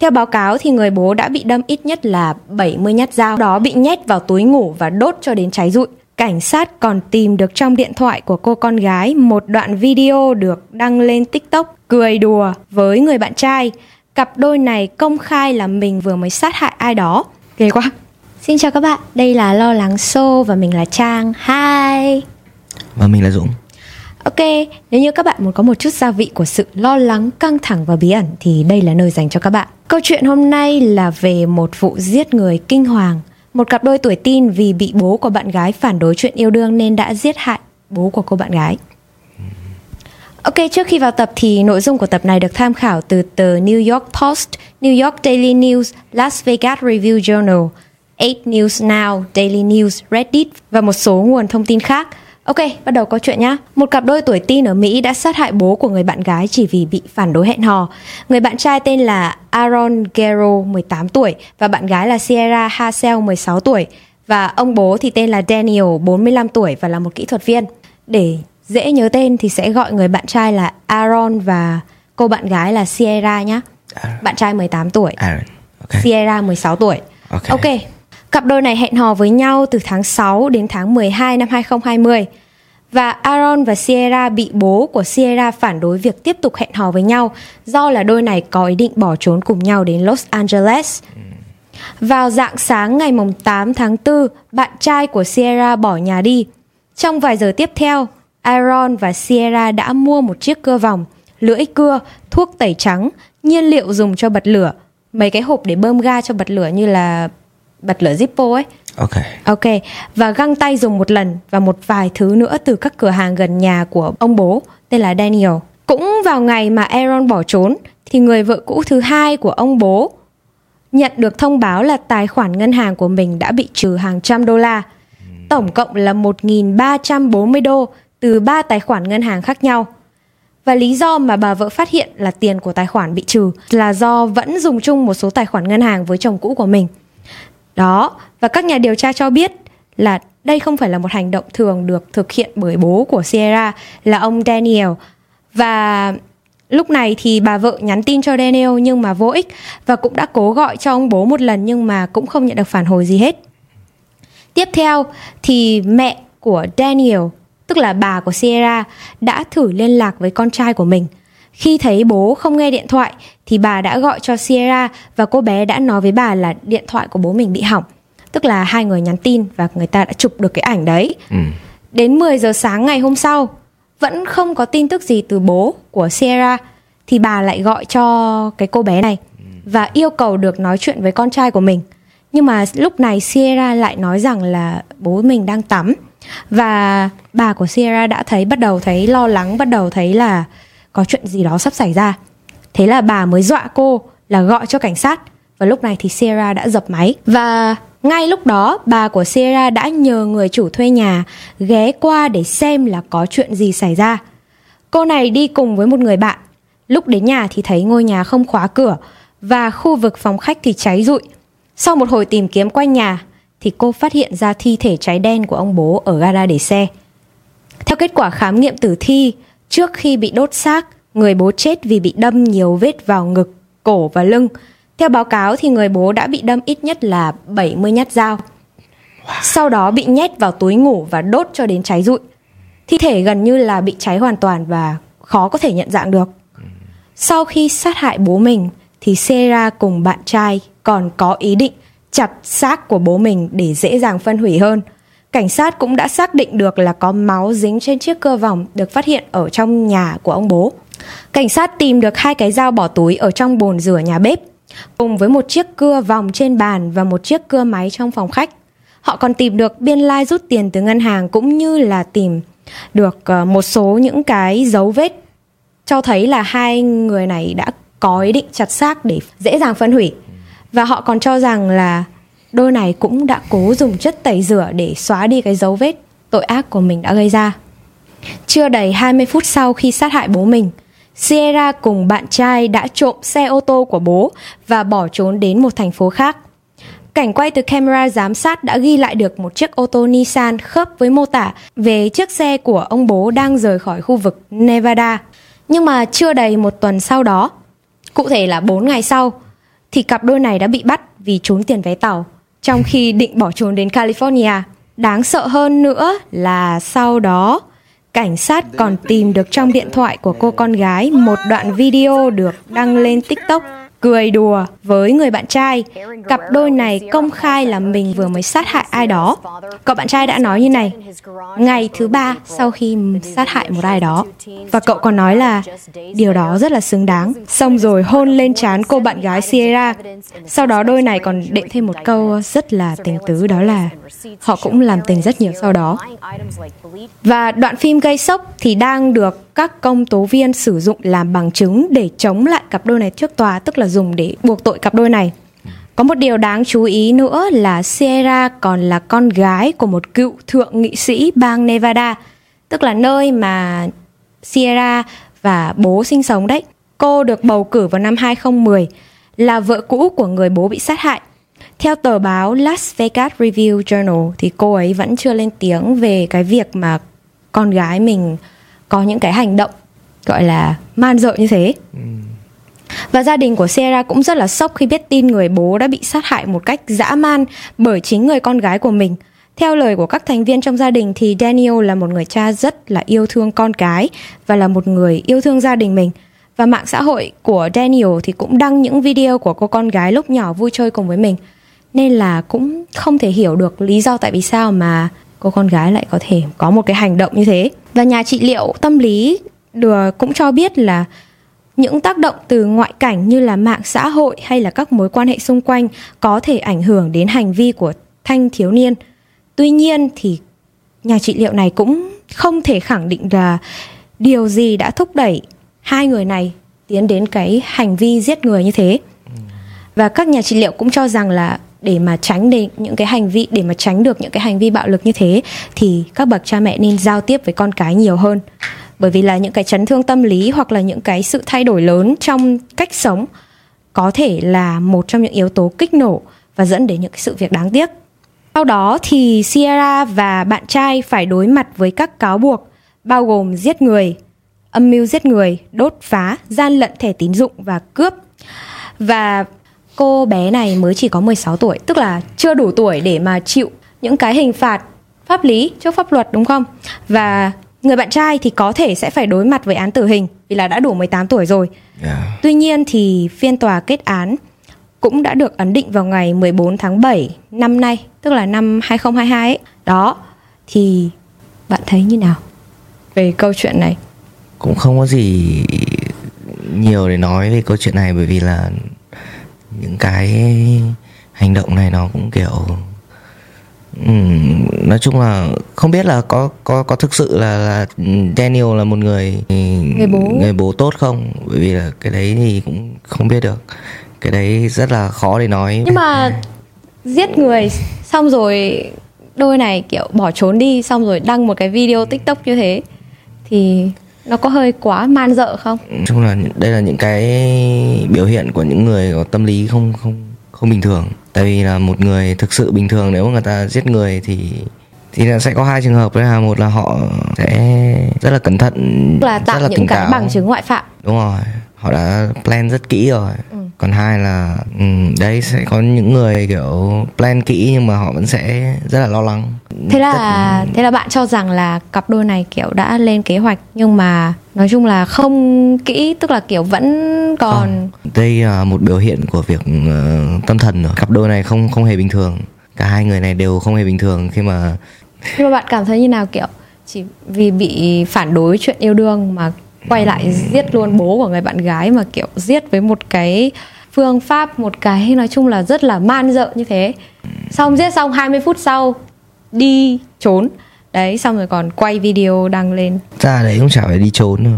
Theo báo cáo thì người bố đã bị đâm ít nhất là 70 nhát dao, đó bị nhét vào túi ngủ và đốt cho đến cháy rụi. Cảnh sát còn tìm được trong điện thoại của cô con gái một đoạn video được đăng lên TikTok cười đùa với người bạn trai. Cặp đôi này công khai là mình vừa mới sát hại ai đó. Ghê quá. Xin chào các bạn, đây là Lo Lắng Show và mình là Trang. Hi. Và mình là Dũng. Ok, nếu như các bạn muốn có một chút gia vị của sự lo lắng, căng thẳng và bí ẩn thì đây là nơi dành cho các bạn. Câu chuyện hôm nay là về một vụ giết người kinh hoàng. Một cặp đôi tuổi teen vì bị bố của bạn gái phản đối chuyện yêu đương nên đã giết hại bố của cô bạn gái. Ok, trước khi vào tập thì nội dung của tập này được tham khảo từ tờ New York Post, New York Daily News, Las Vegas Review Journal, 8 News Now, Daily News, Reddit và một số nguồn thông tin khác. Ok, bắt đầu câu chuyện nhé. Một cặp đôi tuổi teen ở Mỹ đã sát hại bố của người bạn gái chỉ vì bị phản đối hẹn hò. Người bạn trai tên là Aaron Guerrero, 18 tuổi và bạn gái là Sierra Hassel, 16 tuổi. Và ông bố thì tên là Daniel, 45 tuổi và là một kỹ thuật viên. Để dễ nhớ tên thì sẽ gọi người bạn trai là Aaron và cô bạn gái là Sierra nhé. Bạn trai 18 tuổi. Aaron. Okay. Sierra 16 tuổi. Ok. ok. Cặp đôi này hẹn hò với nhau từ tháng 6 đến tháng 12 năm 2020. Và Aaron và Sierra bị bố của Sierra phản đối việc tiếp tục hẹn hò với nhau do là đôi này có ý định bỏ trốn cùng nhau đến Los Angeles. Vào dạng sáng ngày 8 tháng 4, bạn trai của Sierra bỏ nhà đi. Trong vài giờ tiếp theo, Aaron và Sierra đã mua một chiếc cưa vòng, lưỡi cưa, thuốc tẩy trắng, nhiên liệu dùng cho bật lửa, mấy cái hộp để bơm ga cho bật lửa như là bật lửa Zippo ấy. Ok. Ok, và găng tay dùng một lần và một vài thứ nữa từ các cửa hàng gần nhà của ông bố tên là Daniel. Cũng vào ngày mà Aaron bỏ trốn thì người vợ cũ thứ hai của ông bố nhận được thông báo là tài khoản ngân hàng của mình đã bị trừ hàng trăm đô la. Tổng cộng là 1.340 đô từ ba tài khoản ngân hàng khác nhau. Và lý do mà bà vợ phát hiện là tiền của tài khoản bị trừ là do vẫn dùng chung một số tài khoản ngân hàng với chồng cũ của mình. Đó, và các nhà điều tra cho biết là đây không phải là một hành động thường được thực hiện bởi bố của Sierra là ông Daniel. Và lúc này thì bà vợ nhắn tin cho Daniel nhưng mà vô ích và cũng đã cố gọi cho ông bố một lần nhưng mà cũng không nhận được phản hồi gì hết. Tiếp theo thì mẹ của Daniel, tức là bà của Sierra, đã thử liên lạc với con trai của mình. Khi thấy bố không nghe điện thoại thì bà đã gọi cho Sierra và cô bé đã nói với bà là điện thoại của bố mình bị hỏng. Tức là hai người nhắn tin và người ta đã chụp được cái ảnh đấy. Ừ. Đến 10 giờ sáng ngày hôm sau, vẫn không có tin tức gì từ bố của Sierra thì bà lại gọi cho cái cô bé này và yêu cầu được nói chuyện với con trai của mình. Nhưng mà lúc này Sierra lại nói rằng là bố mình đang tắm và bà của Sierra đã thấy bắt đầu thấy lo lắng, bắt đầu thấy là có chuyện gì đó sắp xảy ra. Thế là bà mới dọa cô là gọi cho cảnh sát và lúc này thì Sierra đã dập máy và ngay lúc đó bà của Sierra đã nhờ người chủ thuê nhà ghé qua để xem là có chuyện gì xảy ra. Cô này đi cùng với một người bạn. Lúc đến nhà thì thấy ngôi nhà không khóa cửa và khu vực phòng khách thì cháy rụi. Sau một hồi tìm kiếm quanh nhà thì cô phát hiện ra thi thể cháy đen của ông bố ở gara để xe. Theo kết quả khám nghiệm tử thi, trước khi bị đốt xác, người bố chết vì bị đâm nhiều vết vào ngực, cổ và lưng. Theo báo cáo thì người bố đã bị đâm ít nhất là 70 nhát dao. Sau đó bị nhét vào túi ngủ và đốt cho đến cháy rụi. Thi thể gần như là bị cháy hoàn toàn và khó có thể nhận dạng được. Sau khi sát hại bố mình thì Sarah cùng bạn trai còn có ý định chặt xác của bố mình để dễ dàng phân hủy hơn. Cảnh sát cũng đã xác định được là có máu dính trên chiếc cơ vòng được phát hiện ở trong nhà của ông bố. Cảnh sát tìm được hai cái dao bỏ túi ở trong bồn rửa nhà bếp, cùng với một chiếc cưa vòng trên bàn và một chiếc cưa máy trong phòng khách. Họ còn tìm được biên lai rút tiền từ ngân hàng cũng như là tìm được ờ, một số những cái dấu vết cho thấy là hai người này đã có ý định chặt xác để dễ dàng phân hủy. Và họ còn cho rằng là đôi này cũng đã cố dùng chất tẩy rửa để xóa đi cái dấu vết tội ác của mình đã gây ra. Chưa đầy 20 phút sau khi sát hại bố mình, Sierra cùng bạn trai đã trộm xe ô tô của bố và bỏ trốn đến một thành phố khác. Cảnh quay từ camera giám sát đã ghi lại được một chiếc ô tô Nissan khớp với mô tả về chiếc xe của ông bố đang rời khỏi khu vực Nevada. Nhưng mà chưa đầy một tuần sau đó, cụ thể là 4 ngày sau, thì cặp đôi này đã bị bắt vì trốn tiền vé tàu trong khi định bỏ trốn đến California. Đáng sợ hơn nữa là sau đó, cảnh sát còn tìm được trong điện thoại của cô con gái một đoạn video được đăng lên TikTok cười đùa với người bạn trai. Cặp đôi này công khai là mình vừa mới sát hại ai đó. Cậu bạn trai đã nói như này, ngày thứ ba sau khi sát hại một ai đó. Và cậu còn nói là điều đó rất là xứng đáng. Xong rồi hôn lên trán cô bạn gái Sierra. Sau đó đôi này còn đệm thêm một câu rất là tình tứ đó là họ cũng làm tình rất nhiều sau đó. Và đoạn phim gây sốc thì đang được các công tố viên sử dụng làm bằng chứng để chống lại cặp đôi này trước tòa, tức là dùng để buộc tội cặp đôi này. Có một điều đáng chú ý nữa là Sierra còn là con gái của một cựu thượng nghị sĩ bang Nevada, tức là nơi mà Sierra và bố sinh sống đấy. Cô được bầu cử vào năm 2010, là vợ cũ của người bố bị sát hại. Theo tờ báo Las Vegas Review Journal thì cô ấy vẫn chưa lên tiếng về cái việc mà con gái mình có những cái hành động gọi là man dợ như thế. Và gia đình của Sierra cũng rất là sốc khi biết tin người bố đã bị sát hại một cách dã man bởi chính người con gái của mình. Theo lời của các thành viên trong gia đình thì Daniel là một người cha rất là yêu thương con cái và là một người yêu thương gia đình mình. Và mạng xã hội của Daniel thì cũng đăng những video của cô con gái lúc nhỏ vui chơi cùng với mình. Nên là cũng không thể hiểu được lý do tại vì sao mà cô con gái lại có thể có một cái hành động như thế. Và nhà trị liệu tâm lý được cũng cho biết là những tác động từ ngoại cảnh như là mạng xã hội hay là các mối quan hệ xung quanh có thể ảnh hưởng đến hành vi của thanh thiếu niên. Tuy nhiên thì nhà trị liệu này cũng không thể khẳng định là điều gì đã thúc đẩy hai người này tiến đến cái hành vi giết người như thế. Và các nhà trị liệu cũng cho rằng là để mà tránh để những cái hành vi để mà tránh được những cái hành vi bạo lực như thế thì các bậc cha mẹ nên giao tiếp với con cái nhiều hơn bởi vì là những cái chấn thương tâm lý hoặc là những cái sự thay đổi lớn trong cách sống có thể là một trong những yếu tố kích nổ và dẫn đến những cái sự việc đáng tiếc. Sau đó thì Sierra và bạn trai phải đối mặt với các cáo buộc bao gồm giết người, âm mưu giết người, đốt phá, gian lận thẻ tín dụng và cướp. Và cô bé này mới chỉ có 16 tuổi, tức là chưa đủ tuổi để mà chịu những cái hình phạt pháp lý trước pháp luật đúng không? Và người bạn trai thì có thể sẽ phải đối mặt với án tử hình vì là đã đủ 18 tuổi rồi. Yeah. Tuy nhiên thì phiên tòa kết án cũng đã được ấn định vào ngày 14 tháng 7 năm nay, tức là năm 2022 ấy. Đó thì bạn thấy như nào về câu chuyện này? Cũng không có gì nhiều để nói về câu chuyện này bởi vì là những cái hành động này nó cũng kiểu Ừm, nói chung là không biết là có có có thực sự là, là Daniel là một người Người bố. người bố tốt không? Bởi vì là cái đấy thì cũng không biết được. Cái đấy rất là khó để nói. Nhưng mà giết người xong rồi đôi này kiểu bỏ trốn đi xong rồi đăng một cái video TikTok như thế thì nó có hơi quá man dợ không? nói chung là đây là những cái biểu hiện của những người có tâm lý không không không bình thường tại vì là một người thực sự bình thường nếu người ta giết người thì thì là sẽ có hai trường hợp đấy là một là họ sẽ rất là cẩn thận Tức là tạo rất là những cái táo. bằng chứng ngoại phạm. đúng rồi họ đã plan rất kỹ rồi Ừ. còn hai là ừ, đấy sẽ có những người kiểu plan kỹ nhưng mà họ vẫn sẽ rất là lo lắng Thế là thế là bạn cho rằng là cặp đôi này kiểu đã lên kế hoạch nhưng mà nói chung là không kỹ tức là kiểu vẫn còn đây là một biểu hiện của việc ờ, tâm thần rồi. Cặp đôi này không không hề bình thường. Cả hai người này đều không hề bình thường khi mà nhưng mà bạn cảm thấy như nào kiểu chỉ vì bị phản đối chuyện yêu đương mà quay lại giết luôn bố của người bạn gái mà kiểu giết với một cái phương pháp một cái nói chung là rất là man dợ như thế? Xong giết xong 20 phút sau đi trốn. Đấy xong rồi còn quay video đăng lên. Ra đấy cũng chả phải đi trốn đâu.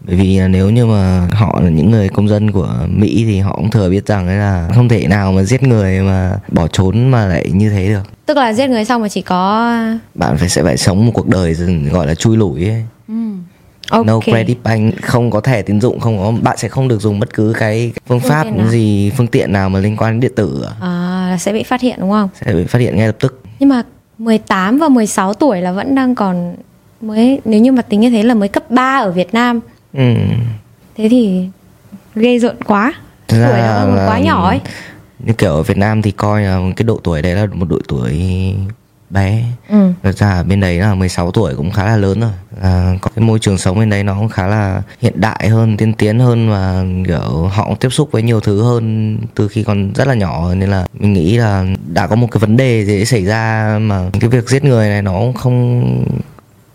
Bởi vì nếu như mà họ là những người công dân của Mỹ thì họ cũng thừa biết rằng là không thể nào mà giết người mà bỏ trốn mà lại như thế được. Tức là giết người xong mà chỉ có bạn phải sẽ phải sống một cuộc đời gọi là chui lủi ấy. Ok no credit bank không có thẻ tín dụng không có bạn sẽ không được dùng bất cứ cái phương Phương pháp gì phương tiện nào mà liên quan đến điện tử. À, sẽ bị phát hiện đúng không? Sẽ bị phát hiện ngay lập tức. Nhưng mà 18 và 16 tuổi là vẫn đang còn mới nếu như mà tính như thế là mới cấp 3 ở Việt Nam. Ừ. thế thì ghê rợn quá. Ra tuổi đó là- quá nhỏ ấy. như kiểu ở Việt Nam thì coi là cái độ tuổi đấy là một độ tuổi bé ừ. Thật ra ở bên đấy là 16 tuổi cũng khá là lớn rồi à, có cái môi trường sống bên đấy nó cũng khá là hiện đại hơn tiên tiến hơn và kiểu họ cũng tiếp xúc với nhiều thứ hơn từ khi còn rất là nhỏ nên là mình nghĩ là đã có một cái vấn đề gì đấy xảy ra mà cái việc giết người này nó cũng không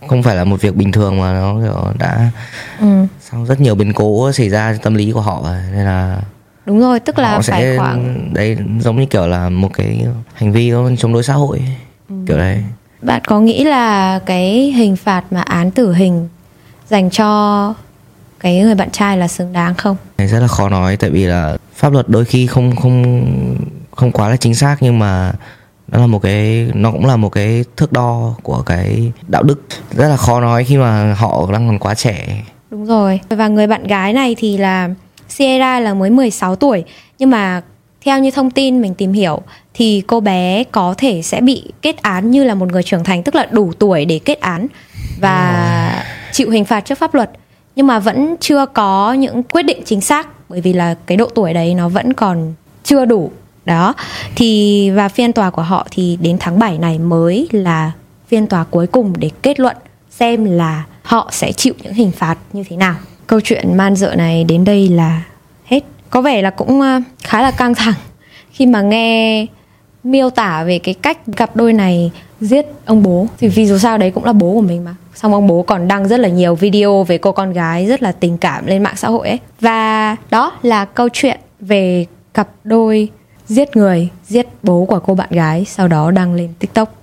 không phải là một việc bình thường mà nó kiểu đã ừ sau rất nhiều biến cố xảy ra trong tâm lý của họ rồi. nên là đúng rồi tức là họ phải sẽ khoảng đấy giống như kiểu là một cái hành vi nó chống đối xã hội. Ừ. kiểu đấy bạn có nghĩ là cái hình phạt mà án tử hình dành cho cái người bạn trai là xứng đáng không Này rất là khó nói tại vì là pháp luật đôi khi không không không quá là chính xác nhưng mà nó là một cái nó cũng là một cái thước đo của cái đạo đức rất là khó nói khi mà họ đang còn quá trẻ Đúng rồi. Và người bạn gái này thì là Sierra là mới 16 tuổi nhưng mà theo như thông tin mình tìm hiểu, thì cô bé có thể sẽ bị kết án như là một người trưởng thành, tức là đủ tuổi để kết án và chịu hình phạt trước pháp luật. Nhưng mà vẫn chưa có những quyết định chính xác, bởi vì là cái độ tuổi đấy nó vẫn còn chưa đủ. Đó. Thì, và phiên tòa của họ thì đến tháng 7 này mới là phiên tòa cuối cùng để kết luận xem là họ sẽ chịu những hình phạt như thế nào. Câu chuyện man dợ này đến đây là có vẻ là cũng ờ, khá là căng thẳng khi mà nghe miêu tả về cái cách cặp đôi này giết ông bố. Thì vì dù sao đấy cũng là bố của mình mà. Xong ông bố còn đăng rất là nhiều video về cô con gái rất là tình cảm lên mạng xã hội ấy. Và đó là câu chuyện về cặp đôi giết người giết bố của cô bạn gái sau đó đăng lên tiktok.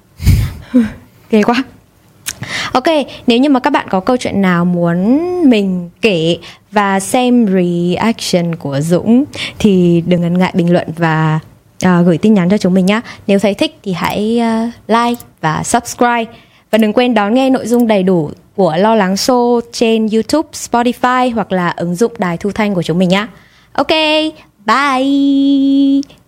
Ghê quá. Ok, nếu như mà các bạn có câu chuyện nào muốn mình kể và xem reaction của Dũng thì đừng ngần ngại bình luận và uh, gửi tin nhắn cho chúng mình nhé. Nếu thấy thích thì hãy uh, like và subscribe và đừng quên đón nghe nội dung đầy đủ của Lo Lắng Show trên YouTube, Spotify hoặc là ứng dụng đài thu thanh của chúng mình nhé. Ok, bye.